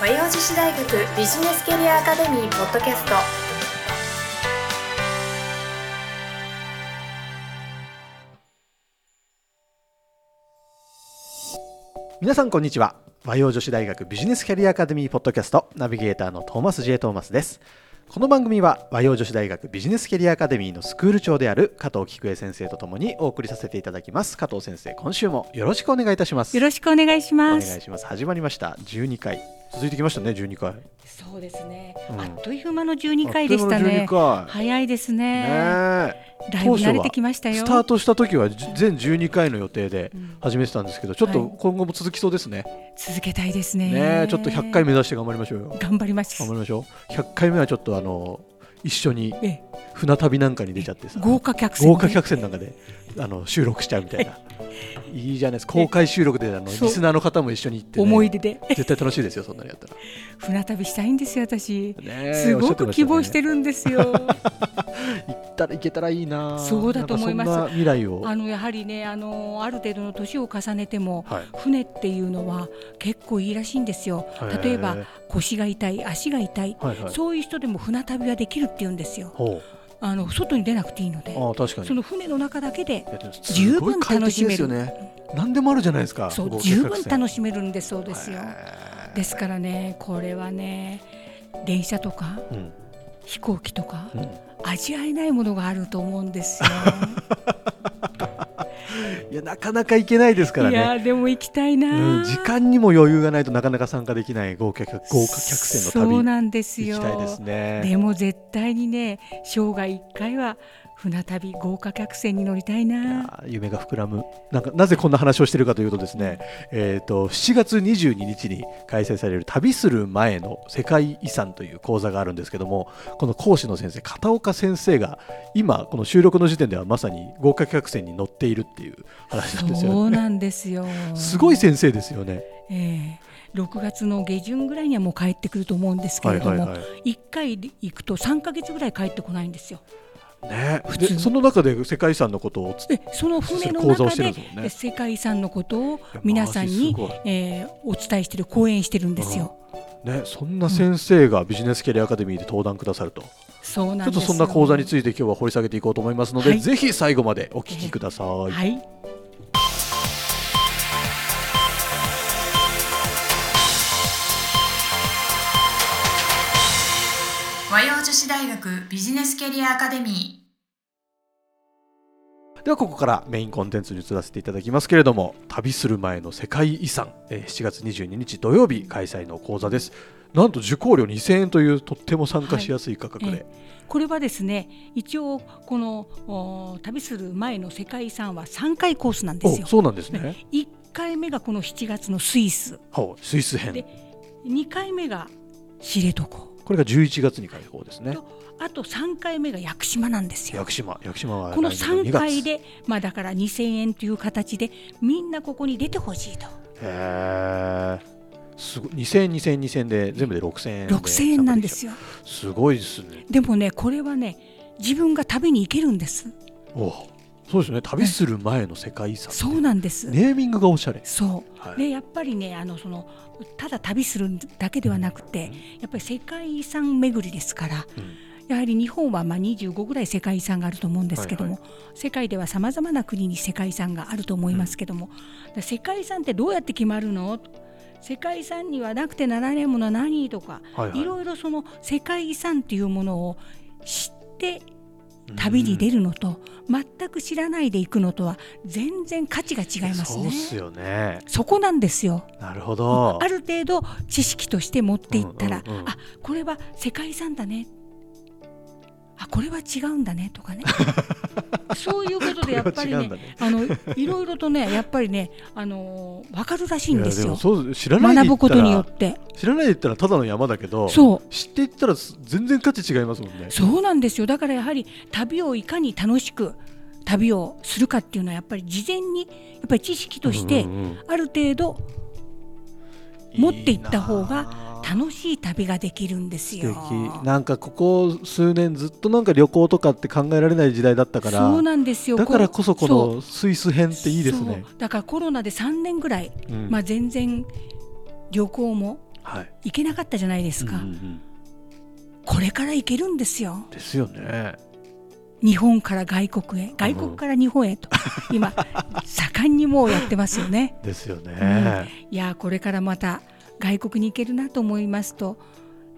和洋女子大学ビジネスキャリアアカデミーポッドキャスト。皆さんこんにちは。和洋女子大学ビジネスキャリアアカデミーポッドキャストナビゲーターのトーマス J トーマスです。この番組は和洋女子大学ビジネスキャリアアカデミーのスクール長である加藤菊江先生とともにお送りさせていただきます。加藤先生今週もよろしくお願いいたします。よろしくお願いしおます。願いします始まりました12回。続いてきましたね12回。そうですね、うん。あっという間の12回でしたね。あっという間の12回。早いですね。ねえだいぶ慣れてきましたよ。スタートした時はじ全12回の予定でうん。始めてたんですけどちょっとはい。今後も続きそうですね、続けたいですね。ねえちょっと100回目指して頑張りましょうよ。頑張ります。頑。張りましょう。100回目はちょっとあの一緒にええ。船旅なんかに出ちゃってさ。豪華客船、豪華客船なんかであの収録しちゃうみたいな。い。いじゃないですか。公開収録であのリスナーの方も一緒に行って、ね、思い出で。絶対楽しいですよそんなにやったら、船旅したいんですよ私。ねえすごく希望してるるんですよ。行ったら行けたらいいな。そうだと思います。未来を。あのやはりねあのある程度の年を重ねてもはい。船っていうのは結構いいらしいんですよ。例えばへ腰が痛い足が痛い、えはいはい。そういう人でも船旅はできるって言うんですよ。ほあの外に出なくていいので。その船の中だけで十分楽しめる。ですよね。何でもあるじゃないですかそう十分楽しめるんですそうですよ。へですからねこれはね電車とかえうん。飛行機とかうん味わえないものがあると思うんですよ。いやなかなか行けないですからいねやでも行きたいな、うん、時間にも余裕がないとなかなか参加できない豪華客豪華客船の旅そうなんですよ。行きたいですね。でも絶対にね生涯一回は船旅豪華客船に乗りたいいな。夢が膨らむなんかなぜこんな話をしているかというとですね、えー、と7月22日に開催される旅する前の世界遺産という講座があるんですけどもこの講師の先生片岡先生が今この収録の時点ではまさに豪華客船に乗っているっていう話なんですよね。そうなんですよ。すごい先生ですよね。ええ6月の下旬ぐらいにはもう帰ってくると思うんですけれども、はいはいはい。1回行くと3ヶ月ぐらい帰ってこないんですよ。ね、その中で世界遺産のことをつでその船の中でしてるんですもんね。世界遺産のことを皆さんにえーお伝えしてる講演してるんですよ。ね、そんな先生がビジネスキャリアアカデミーで登壇くださると、そうなんですよ。ちょっとそんな講座について今日は掘り下げていこうと思いますので、はい。ぜひ最後までお聞きください。はい。和洋女子大学ビジネスキャリアアカデミではここからメインコンテンツに移らせていただきますけれども旅する前の世界遺産、えー7月22日土曜日開催の講座です。なんと受講料2000円というとっても参加しやすい価格で、えこれはですね一応このお旅する前の世界遺産は3回コースなんですよ。おそうなんですね。1回目がこの7月のスイス。はスイス編。で2回目が知床これが11月に開放ですね。とあと3回目が屋久島なんですよ。屋久島。屋久島はこの来年2 3月。回で、まあ、だから2000円という形でみんなここに出てほしいと。へえすごい2000、2000、2000で全部で6000円で6000円なんですよ。すごいですね。でもねこれはね自分が旅に行けるんです。おそうですね。旅する前の世界遺産。そうなんです、ネーミングがおしゃれ。そう。はい。でやっぱりねあのそのただ旅するだけではなくてやっぱり世界遺産巡りですからうん。やはり日本はまあ25ぐらい世界遺産があると思うんですけども、は世界ではさまざまな国に世界遺産があると思いますけども、で世界遺産ってどうやって決まるの？世界遺産にはなくてならないものは何？とか、はいはい。いろいろその世界遺産っていうものを知って旅に出るのと、全く知らないで行くのとは全然価値が違いますね。そうっすよね。そこなんですよ。なるほど。ある程度知識として持っていったら、うんうんうんあこれは世界遺産だねあこれは違うんだねとかね そういうことでやっぱりねね。あのいろいろとねやっぱりねあの分かるらしいんですよ。そう知らないで学ぶことによって。知らないで言ったらただの山だけど、そう。知っていったら全然価値違いますもんね。そうなんですよ。だからやはり旅をいかに楽しく旅をするかっていうのはやっぱり事前にやっぱり知識としてある程度持っていった方が楽しい旅ができるんです素よ。敵。なんかここ数年ずっとなんか旅行とかって考えられない時代だったからそうなんですよ。だからこそこのスイス編っていいですね。だからコロナで3年ぐらい、うん。まあ、全然旅行もはい。行けなかったじゃないですか、うんうんうん。これから行けるんですよ。ですよね。日本から外国へ外国から日本へと今 盛んにもうやってますよね。ですよね、いやこれからまた外国に行けるなと思いますと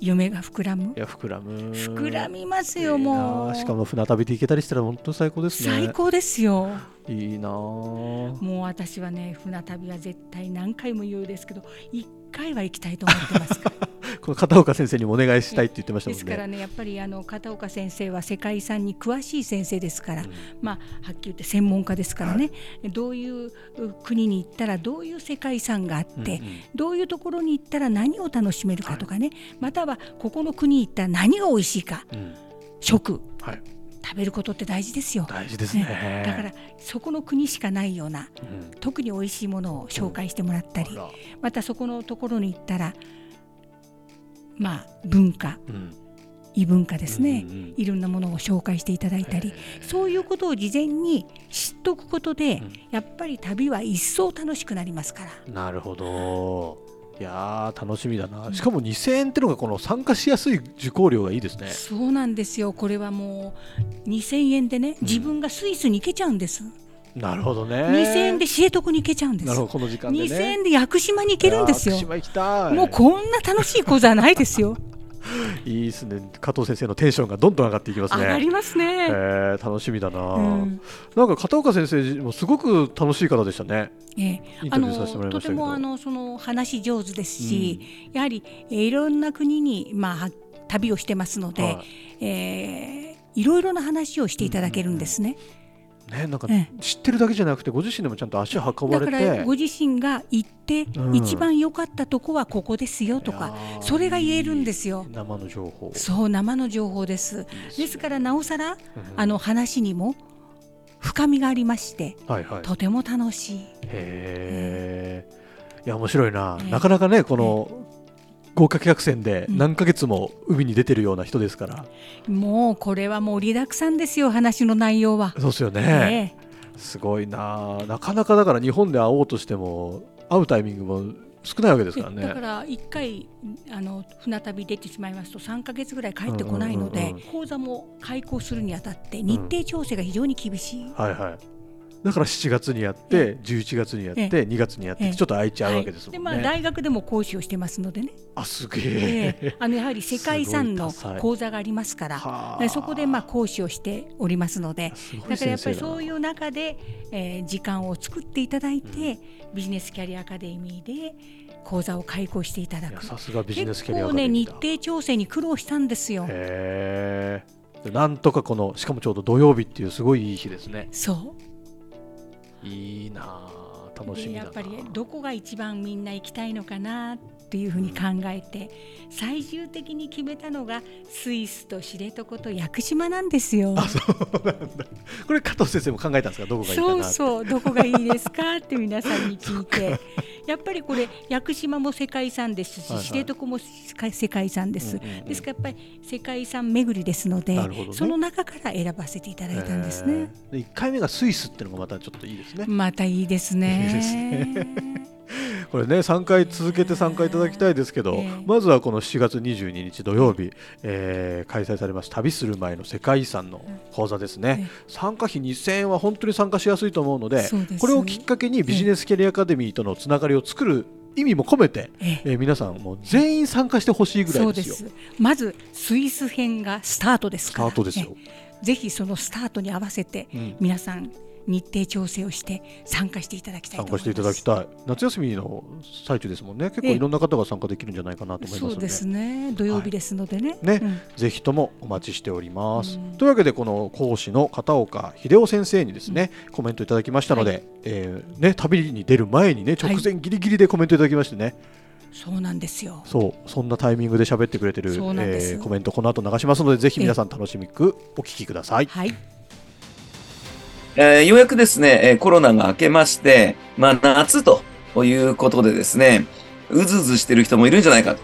夢が膨らむ。いや膨らむ。膨らみますよもう。しかも船旅で行けたりしたら本当最高ですね。最高ですよいいなあ。もう私はね船旅は絶対何回も言うですけど一回は行きたいと思ってます この片岡先生にもお願いしたいって言ってましたもんね。ですからねやっぱりあの片岡先生は世界遺産に詳しい先生ですから、うん。まあはっきり言って専門家ですからね、どういうう国に行ったらどういう世界遺産があって、うんうん。どういうところに行ったら何を楽しめるかとかね、またはここの国に行ったら何が美味しいか。うん。食。はい食べることって大事ですよ。大事ですね。ね。だからそこの国しかないようなうん。特に美味しいものを紹介してもらったり、あら。またそこのところに行ったらまあ文化。うん。異文化ですね、うんうんうん。いろんなものを紹介していただいたりそういうことを事前に知っとくことで、うん。やっぱり旅は一層楽しくなりますから。なるほどいやー楽しみだな。しかも2000円っていうのがこの参加しやすい受講料がいいですね。そうなんですよ。これはもう2000円でね自分がスイスに行けちゃうんです、なるほどね。2000円で知床に行けちゃうんです。なるほどこの時間でね。2000円で屋久島に行けるんですよ。もうこんな楽しい講座ないですよ いいですね。加藤先生のテンションがどんどん上がっていきますね。上がりますね、えー楽しみだな、うん。なんか片岡先生もすごく楽しい方でしたね。ええ。インタあビューさせてもらいまのとてもあのその話上手ですし、やはりえーいろんな国に、まあ、は旅をしてますので、はい。えーいろいろな話をしていただけるんですね。ねなんかえ知ってるだけじゃなくてご自身でもちゃんと足を運ばだかれてらご自身が行って、うん。一番良かったとこはここですよとかそれが言えるんですよ。生の情報。そう生の情報です。ですからなおさらうんあの話にも深みがありましてはいはい。とても楽しい。へえいや面白いな、ええ。なかなかねこの豪華客船でうん。何ヶ月も海に出てるような人ですから、もうこれは盛りだくさんですよ話の内容は。そうですよね、ええ。すごいな。なかなかだから日本で会おうとしても会うタイミングも少ないわけですからね。だから1回あの船旅出てしまいますと3か月ぐらい帰ってこないのでうんうんうんうん。講座も開講するにあたって日程調整が非常に厳しい。はいはいだから7月にやって、11月にやって、え2月にやって、ええ。ちょっと空いちゃうわけですでもんね、まあ大学でも講師をしてますのでね、あすげえ。ええ。あのやはり世界遺産の講座がありますからはあ。でそこでまあ講師をしておりますのでだからやっぱりそういう中で、えー時間を作っていただいて、ビジネスキャリアアカデミーで講座を開講していただく。さすがビジネス結キャリアア構ね日程調整に苦労したんですよ。へえ。なんとかこのしかもちょうど土曜日っていうすごいいい日ですね。そういいなあ楽しみやっぱりどこが一番みんな行きたいのかなっていうふうに考えて、最終的に決めたのがスイスと知床と屋久島なんですよ。これ加藤先生も考えたんですか？どこがいいそうそう。どこがいいですか？って皆さんに聞いてやっぱりこれ屋久島も世界遺産ですし、はいはい。知床も世界遺産です、うんうんうん。ですからやっぱり世界遺産巡りですので、ね。その中から選ばせていただいたんですね。へえで1回目がスイスっていうのがまたちょっといいですね、またいいですね。いいです これね3回続けて参加いただきたいですけど、ええ。まずはこの7月22日土曜日、えー開催されます旅する前の世界遺産の講座ですね、参加費2000円は本当に参加しやすいと思うのでそうですこれをきっかけにビジネスキャリアアカデミーとのつながりを作る意味も込めて、ええ。えー皆さんもう全員参加してほしいぐらそいうです。すまずスイス編がスタートですスから。タートですよ。え。ぜひそのスタートに合わせてうん。皆さん日程調整をして参加していただきたい参加していただきたい。夏休みの最中ですもんね。結構ええいろんな方が参加できるんじゃないかなと思いますそうですね。土曜日ですのでね、ねうん。ぜひともお待ちしております。うん。というわけでこの講師の片岡秀夫先生にですね、コメントいただきましたので、はえーね、旅に出る前にねはい直前ギリギリでコメントいただきましてね、そうなんですよ。そう。そんなタイミングで喋ってくれてる、えーコメントこの後流しますのでぜひ皆さん楽しみくお聞きください。はいえーようやくですね、えコロナが明けまして、まあ夏ということでですね、うずうずしてる人もいるんじゃないかと。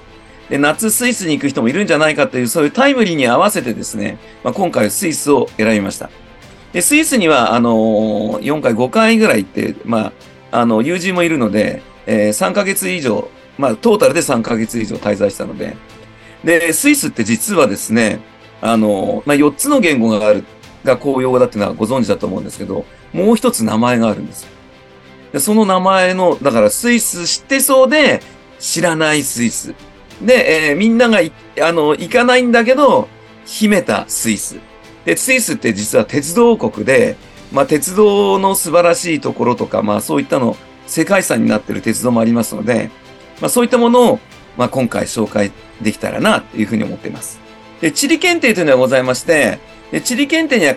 で、夏スイスに行く人もいるんじゃないかという、そういうタイムリーに合わせてですね、まあ、今回スイスを選びました。で、スイスには、あのー4回、5回ぐらい行って、まあ、あの、友人もいるので、えー3ヶ月以上まあ、トータルで3ヶ月以上滞在したので。で、スイスって実はですね、あの、まあ、4つの言語がある、が公用語だっていうのはご存知だと思うんですけど、もう一つ名前があるんですよ。でその名前の、だからスイス知ってそうで、知らないスイス。で、えーみんながあの行かないんだけど、秘めたスイス。で、スイスって実は鉄道国で、まあ、鉄道の素晴らしいところとか、まあ、そういったの、世界遺産になってる鉄道もありますので、まあ、そういったものを、まあ、今回紹介できたらな、というふうに思っています。で、地理検定というのがございまして、で地理検定には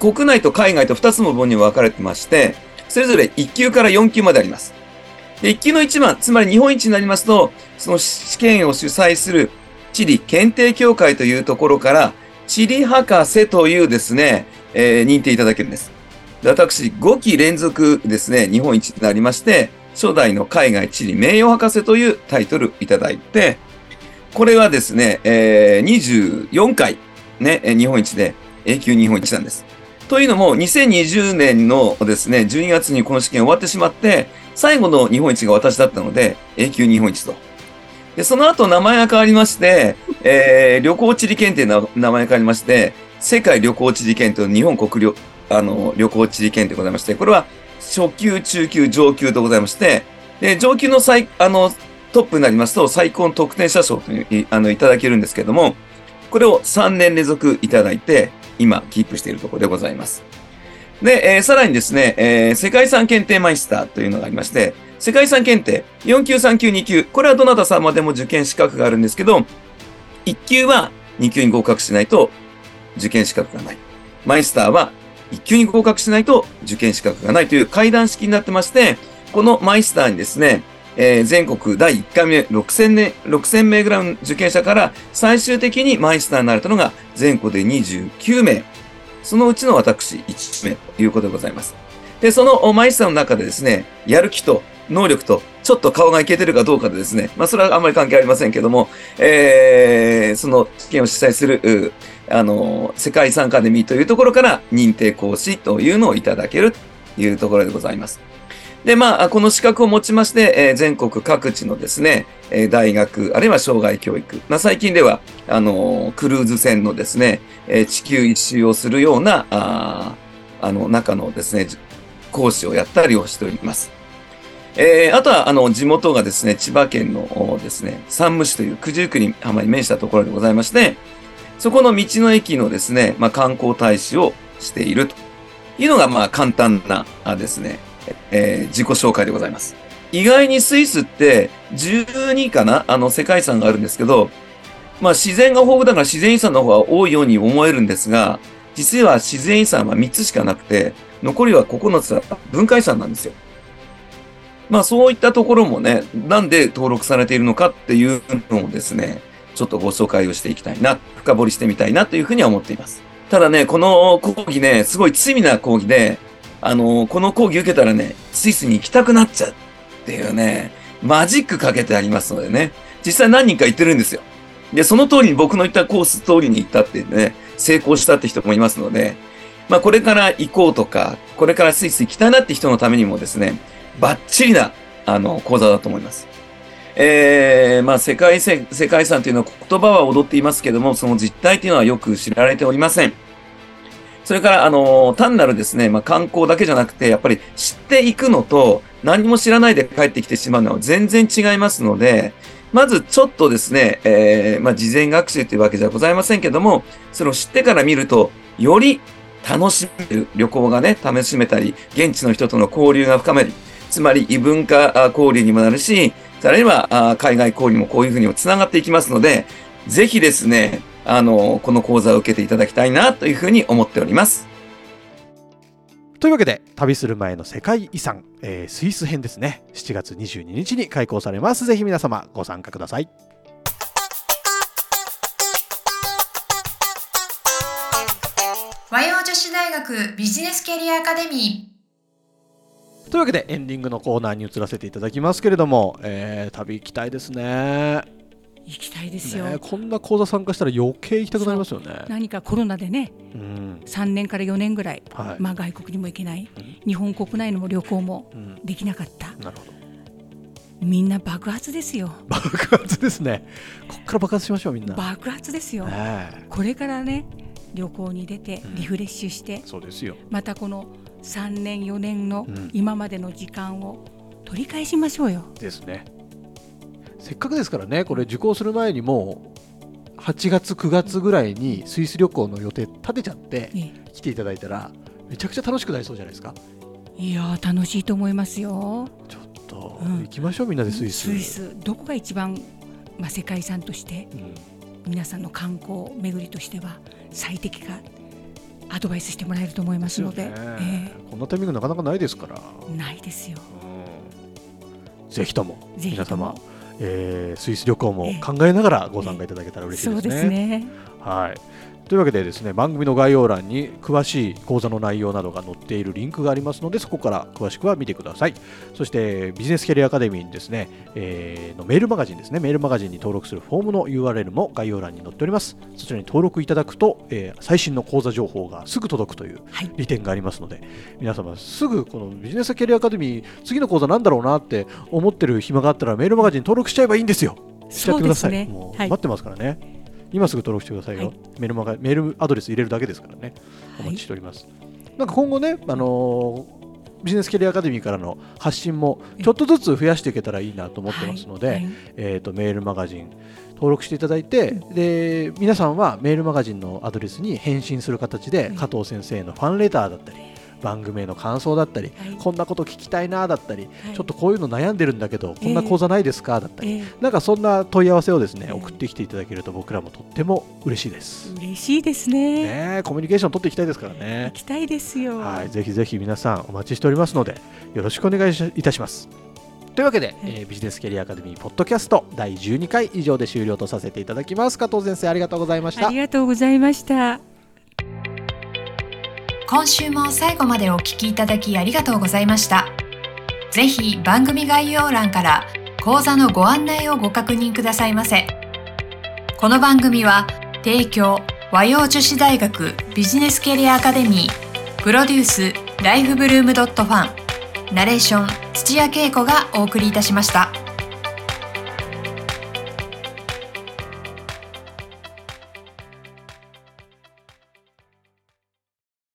国内と海外と2つの部に分かれてまして、それぞれ1級から4級まであります。で、1級の1番、つまり日本一になりますと、その試験を主催する地理検定協会というところから、地理博士というですね、えー認定いただけるんです。で私、5期連続ですね、日本一になりまして、初代の海外地理名誉博士というタイトルいただいて、これはですね、えー24回、ね、日本一で、永久日本一なんです。というのも、2020年のですね、12月にこの試験終わってしまって、最後の日本一が私だったので、永久日本一と。で、その後名前が変わりまして、えー旅行地理検定の名前が変わりまして、世界旅行地理検定の日本国旅、あの、旅行地理検定でございまして、これは初級、中級、上級とございまして、で、上級の最、あの、トップになりますと、最高の得点者賞という、あの、いただけるんですけども、これを3年連続いただいて、今、キープしているところでございます。で、えーさらにですね、えー世界遺産検定マイスターというのがありまして、世界遺産検定、4級、3級、2級、これはどなた様でも受験資格があるんですけど、1級は2級に合格しないと受験資格がない。マイスターは1級に合格しないと受験資格がないという階段式になってまして、このマイスターにですね、えー全国第1回目6000年、6000名ぐらいの受験者から最終的にマイスターになれたのが全国で29名。そのうちの私1名ということでございます。で、そのマイスターの中でですね、やる気と能力と、ちょっと顔がいけてるかどうかでですね、まあそれはあんまり関係ありませんけども、えーその試験を主催する、あの、世界遺産アカデミーというところから認定講師というのをいただけるというところでございます。で、まあ、この資格をもちまして、えー全国各地のですね、えー大学、あるいは障害教育、まあ、最近では、あのークルーズ船のですね、えー地球一周をするような、ああの、中のですね、講師をやったりをしております。えーあとは、あの、地元がですね、千葉県のですね、山武市という九十九里浜に面したところでございまして、そこの道の駅のですね、まあ、観光大使をしているというのが、まあ、簡単な、あですね、えー自己紹介でございます。意外にスイスって12かな？あの世界遺産があるんですけど、まあ自然が豊富だから自然遺産の方が多いように思えるんですが、実は自然遺産は3つしかなくて、残りは9つは文化遺産なんですよ。まあそういったところもね、なんで登録されているのかっていうのをですね、ちょっとご紹介をしていきたいな、深掘りしてみたいなというふうには思っています。ただね、この講義ね、すごい罪な講義で、あの、この講義受けたらね、スイスに行きたくなっちゃうっていうね、マジックかけてありますのでね、実際何人か行ってるんですよ。で、その通りに僕の言ったコース通りに行ったってね、成功したって人もいますので、まあこれから行こうとか、これからスイス行きたいなって人のためにもですね、バッチリな、あの、講座だと思います。えー、まあ世界、世界遺産というのは言葉は踊っていますけども、その実態というのはよく知られておりません。それから、あの、単なるですね、まあ、観光だけじゃなくて、やっぱり知っていくのと、何も知らないで帰ってきてしまうのは全然違いますので、まずちょっとですね、えー、まあ、事前学習というわけじゃございませんけども、それを知ってから見ると、より楽しめる旅行がね、楽しめたり、現地の人との交流が深める。つまり異文化交流にもなるし、さらには海外交流もこういうふうにもつながっていきますので、ぜひですね、あの、この講座を受けていただきたいなというふうに思っております。というわけで旅する前の世界遺産、えースイス編ですね。7月22日に開講されます。ぜひ皆様ご参加ください。和洋女子大学ビジネスキャリアアカデミというわけでエンディングのコーナーに移らせていただきますけれども、えー旅行きたいですね行きたいですよ、ねこんな講座参加したら余計行きたくなりますよね。何かコロナでねうん。3年から4年ぐらい、はい、まあ、外国にも行けない、うん。日本国内の旅行もうん。できなかった。なるほど。みんな爆発ですよ。爆発ですね。こっから爆発しましょうみんな、爆発ですよ。ええ。これからね旅行に出てうん。リフレッシュして、そうですよ。またこの3年4年のうん。今までの時間を取り返しましょうよ。ですねせっかくですからねこれ受講する前にもう8月9月ぐらいにスイス旅行の予定立てちゃってね来ていただいたらめちゃくちゃ楽しくなりそうじゃないですか。いやー楽しいと思いますよ。ちょっとうん。行きましょうみんなでスイス。スイス。どこが一番、まあ、世界遺産としてうん。皆さんの観光巡りとしては最適かアドバイスしてもらえると思いますので、ですよね。こんなタイミングなかなかないですから、えーないですよ。うん。ぜひともぜひとも。皆様、えースイス旅行も考えながらご参加いただけたら嬉しいそうですね。ですね。はいというわけでですね番組の概要欄に詳しい講座の内容などが載っているリンクがありますのでそこから詳しくは見てください。そしてビジネスキャリアアカデミーにですね、えーのメールマガジンですねメールマガジンに登録するフォームの URL も概要欄に載っております。そちらに登録いただくと、えー最新の講座情報がすぐ届くというはい。利点がありますので皆様すぐこのビジネスキャリアアカデミー次の講座なんだろうなって思ってる暇があったらメールマガジン登録しちゃえばいいんですよ。しちゃってください、ねはいもう待ってますからね今すぐ登録してくださいよ、はい。メールマガメールアドレス入れるだけですからね。お待ちしております、なんか今後ね、あのービジネスキャリアアカデミーからの発信もちょっとずつ増やしていけたらいいなと思ってますので、はいはい。えー、とメールマガジン登録していただいて、で皆さんはメールマガジンのアドレスに返信する形で、うん。加藤先生のファンレターだったり番組への感想だったり、はいこんなこと聞きたいなだったり、はいちょっとこういうの悩んでるんだけど、こんな講座ないですかだったり、えーなんかそんな問い合わせをですね、ええ送ってきていただけると僕らもとっても嬉しいです。嬉しいですね。ねえコミュニケーション取っていきたいですからね行。きたいですよ。はい、ぜひぜひ皆さんお待ちしておりますのでよろしくお願いしいたします。というわけで、えービジネスキャリアアカデミーポッドキャスト第12回以上で終了とさせていただきます。加藤先生ありがとうございましたあり。がとうございました。今週も最後までお聞きいただきありがとうございました。ぜひ番組概要欄から講座のご案内をご確認くださいませ。この番組は提供和洋女子大学ビジネスキャリアアカデミープロデュースライフブルームドットファンナレーション土屋恵子がお送りいたしました。